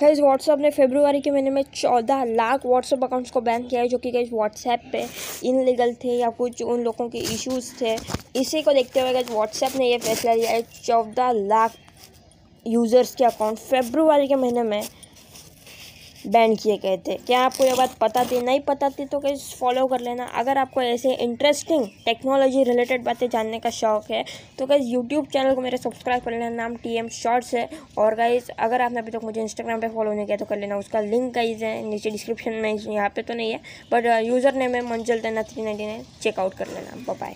Guys WhatsApp ने February के महीने में चौदह लाख व्हाट्सअप अकाउंट्स को बैन किया है, जो कि गाइज़ व्हाट्सएप पे इनलीगल थे या कुछ उन लोगों के इश्यूज़ थे। इसी को देखते हुए गाइज़ व्हाट्सएप ने यह फैसला लिया है, चौदह लाख यूज़र्स के अकाउंट फेब्रुवरी के महीने में। बैन किए गए थे। क्या आपको ये बात पता थी? नहीं पता थी तो कैसे फॉलो कर लेना। अगर आपको ऐसे इंटरेस्टिंग टेक्नोलॉजी रिलेटेड बातें जानने का शौक है तो कैसे यूट्यूब चैनल को मेरे सब्सक्राइब कर लेना। नाम टी एम शॉर्ट्स है। और गाइज़ अगर आपने अभी तक तो मुझे इंस्टाग्राम पे फॉलो नहीं किया तो कर लेना। उसका लिंक गाइज़ है, नीचे डिस्क्रिप्शन में, यहाँ पे तो नहीं है। बट यूज़र नेम है मंजल तेना थ्री चेकआउट कर लेना। बाय